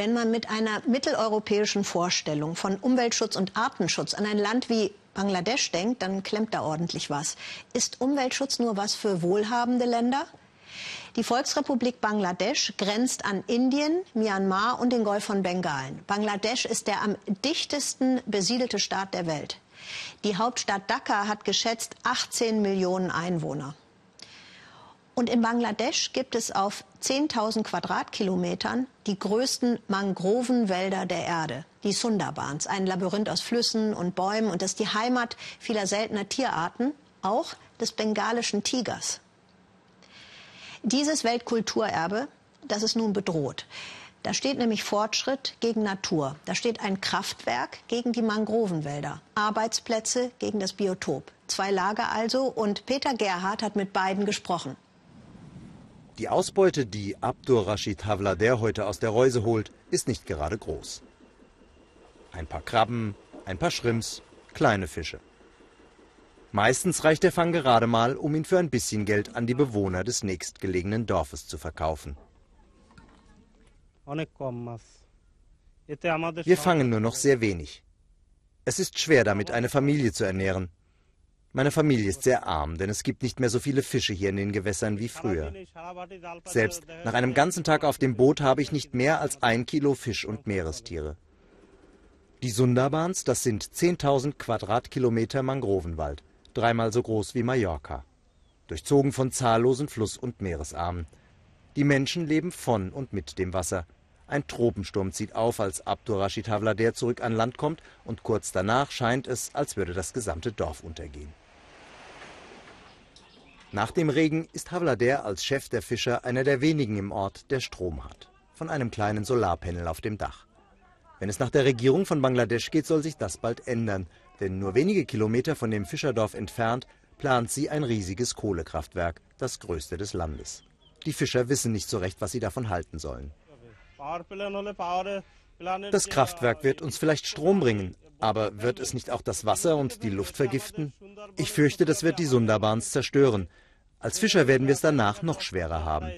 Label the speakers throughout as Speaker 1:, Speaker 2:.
Speaker 1: Wenn man mit einer mitteleuropäischen Vorstellung von Umweltschutz und Artenschutz an ein Land wie Bangladesch denkt, dann klemmt da ordentlich was. Ist Umweltschutz nur was für wohlhabende Länder? Die Volksrepublik Bangladesch grenzt an Indien, Myanmar und den Golf von Bengalen. Bangladesch ist der am dichtesten besiedelte Staat der Welt. Die Hauptstadt Dhaka hat geschätzt 18 Millionen Einwohner. Und in Bangladesch gibt es auf 10.000 Quadratkilometern die größten Mangrovenwälder der Erde, die Sundarbans, ein Labyrinth aus Flüssen und Bäumen. Und das ist die Heimat vieler seltener Tierarten, auch des bengalischen Tigers. Dieses Weltkulturerbe, das ist nun bedroht. Da steht nämlich Fortschritt gegen Natur. Da steht ein Kraftwerk gegen die Mangrovenwälder, Arbeitsplätze gegen das Biotop. Zwei Lager also und Peter Gerhardt hat mit beiden gesprochen.
Speaker 2: Die Ausbeute, die Abdur Rashid Havlader heute aus der Reuse holt, ist nicht gerade groß. Ein paar Krabben, ein paar Schrimps, kleine Fische. Meistens reicht der Fang gerade mal, um ihn für ein bisschen Geld an die Bewohner des nächstgelegenen Dorfes zu verkaufen. Wir fangen nur noch sehr wenig. Es ist schwer damit, eine Familie zu ernähren. Meine Familie ist sehr arm, denn es gibt nicht mehr so viele Fische hier in den Gewässern wie früher. Selbst nach einem ganzen Tag auf dem Boot habe ich nicht mehr als ein Kilo Fisch und Meerestiere. Die Sundarbans, das sind 10.000 Quadratkilometer Mangrovenwald, dreimal so groß wie Mallorca, durchzogen von zahllosen Fluss- und Meeresarmen. Die Menschen leben von und mit dem Wasser. Ein Tropensturm zieht auf, als Abdurrashid Havlader zurück an Land kommt und kurz danach scheint es, als würde das gesamte Dorf untergehen. Nach dem Regen ist Havlader als Chef der Fischer einer der wenigen im Ort, der Strom hat. Von einem kleinen Solarpanel auf dem Dach. Wenn es nach der Regierung von Bangladesch geht, soll sich das bald ändern. Denn nur wenige Kilometer von dem Fischerdorf entfernt plant sie ein riesiges Kohlekraftwerk, das größte des Landes. Die Fischer wissen nicht so recht, was sie davon halten sollen. Das Kraftwerk wird uns vielleicht Strom bringen, aber wird es nicht auch das Wasser und die Luft vergiften? Ich fürchte, das wird die Sundarbans zerstören. Als Fischer werden wir es danach noch schwerer haben.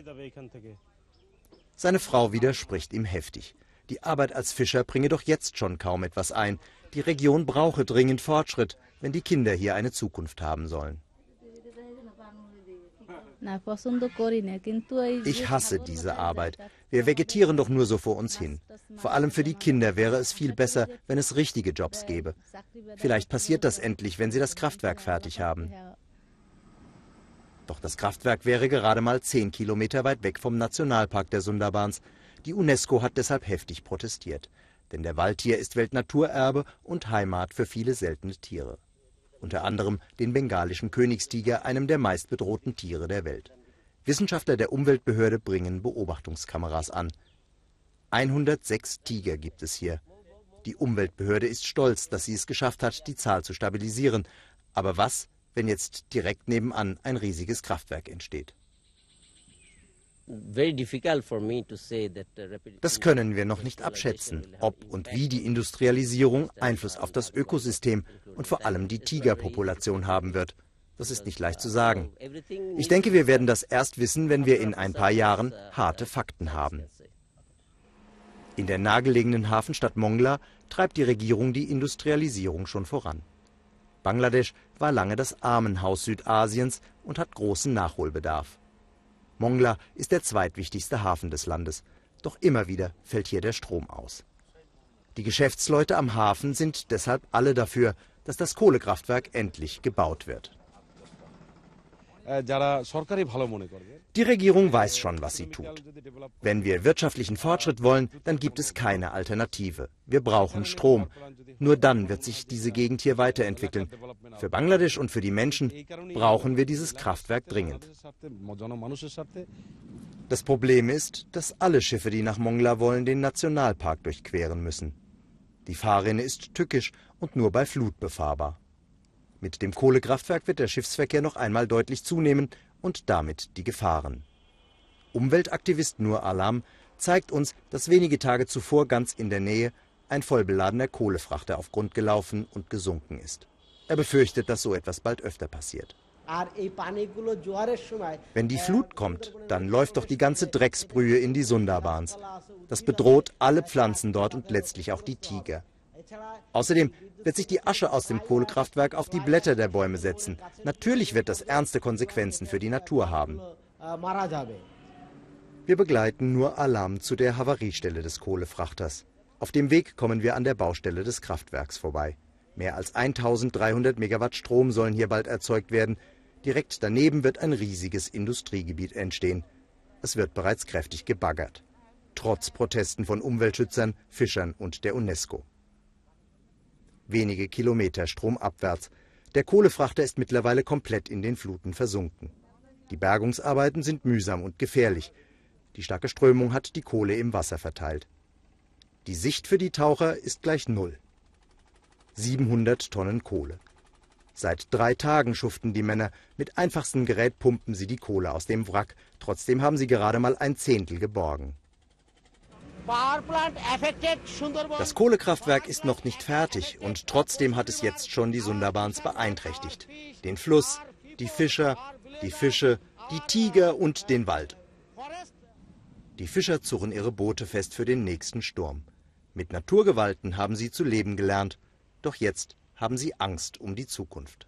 Speaker 2: Seine Frau widerspricht ihm heftig. Die Arbeit als Fischer bringe doch jetzt schon kaum etwas ein. Die Region brauche dringend Fortschritt, wenn die Kinder hier eine Zukunft haben sollen. Ich hasse diese Arbeit. Wir vegetieren doch nur so vor uns hin. Vor allem für die Kinder wäre es viel besser, wenn es richtige Jobs gäbe. Vielleicht passiert das endlich, wenn sie das Kraftwerk fertig haben. Doch das Kraftwerk wäre gerade mal zehn Kilometer weit weg vom Nationalpark der Sundarbans. Die UNESCO hat deshalb heftig protestiert. Denn der Wald hier ist Weltnaturerbe und Heimat für viele seltene Tiere unter anderem den bengalischen Königstiger, einem der meistbedrohten Tiere der Welt. Wissenschaftler der Umweltbehörde bringen Beobachtungskameras an. 106 Tiger gibt es hier. Die Umweltbehörde ist stolz, dass sie es geschafft hat, die Zahl zu stabilisieren. Aber was, wenn jetzt direkt nebenan ein riesiges Kraftwerk entsteht? Das können wir noch nicht abschätzen, ob und wie die Industrialisierung Einfluss auf das Ökosystem und vor allem die Tigerpopulation haben wird. Das ist nicht leicht zu sagen. Ich denke, wir werden das erst wissen, wenn wir in ein paar Jahren harte Fakten haben. In der nahegelegenen Hafenstadt Mongla treibt die Regierung die Industrialisierung schon voran. Bangladesch war lange das Armenhaus Südasiens und hat großen Nachholbedarf. Mongla ist der zweitwichtigste Hafen des Landes. Doch immer wieder fällt hier der Strom aus. Die Geschäftsleute am Hafen sind deshalb alle dafür, dass das Kohlekraftwerk endlich gebaut wird. Die Regierung weiß schon, was sie tut. Wenn wir wirtschaftlichen Fortschritt wollen, dann gibt es keine Alternative. Wir brauchen Strom. Nur dann wird sich diese Gegend hier weiterentwickeln. Für Bangladesch und für die Menschen brauchen wir dieses Kraftwerk dringend. Das Problem ist, dass alle Schiffe, die nach Mongla wollen, den Nationalpark durchqueren müssen. Die Fahrrinne ist tückisch und nur bei Flut befahrbar. Mit dem Kohlekraftwerk wird der Schiffsverkehr noch einmal deutlich zunehmen und damit die Gefahren. Umweltaktivist Nur Alam zeigt uns, dass wenige Tage zuvor ganz in der Nähe ein vollbeladener Kohlefrachter auf Grund gelaufen und gesunken ist. Er befürchtet, dass so etwas bald öfter passiert. Wenn die Flut kommt, dann läuft doch die ganze Drecksbrühe in die Sundarbans. Das bedroht alle Pflanzen dort und letztlich auch die Tiger. Außerdem wird sich die Asche aus dem Kohlekraftwerk auf die Blätter der Bäume setzen. Natürlich wird das ernste Konsequenzen für die Natur haben. Wir begleiten nur Alarm zu der Havariestelle des Kohlefrachters. Auf dem Weg kommen wir an der Baustelle des Kraftwerks vorbei. Mehr als 1300 Megawatt Strom sollen hier bald erzeugt werden. Direkt daneben wird ein riesiges Industriegebiet entstehen. Es wird bereits kräftig gebaggert. Trotz Protesten von Umweltschützern, Fischern und der UNESCO. Wenige Kilometer stromabwärts. Der Kohlefrachter ist mittlerweile komplett in den Fluten versunken. Die Bergungsarbeiten sind mühsam und gefährlich. Die starke Strömung hat die Kohle im Wasser verteilt. Die Sicht für die Taucher ist gleich Null. 700 Tonnen Kohle. Seit drei Tagen schuften die Männer. Mit einfachstem Gerät pumpen sie die Kohle aus dem Wrack. Trotzdem haben sie gerade mal ein Zehntel geborgen. Das Kohlekraftwerk ist noch nicht fertig und trotzdem hat es jetzt schon die Sundarbans beeinträchtigt. Den Fluss, die Fischer, die Fische, die Tiger und den Wald. Die Fischer zurren ihre Boote fest für den nächsten Sturm. Mit Naturgewalten haben sie zu leben gelernt, doch jetzt haben sie Angst um die Zukunft.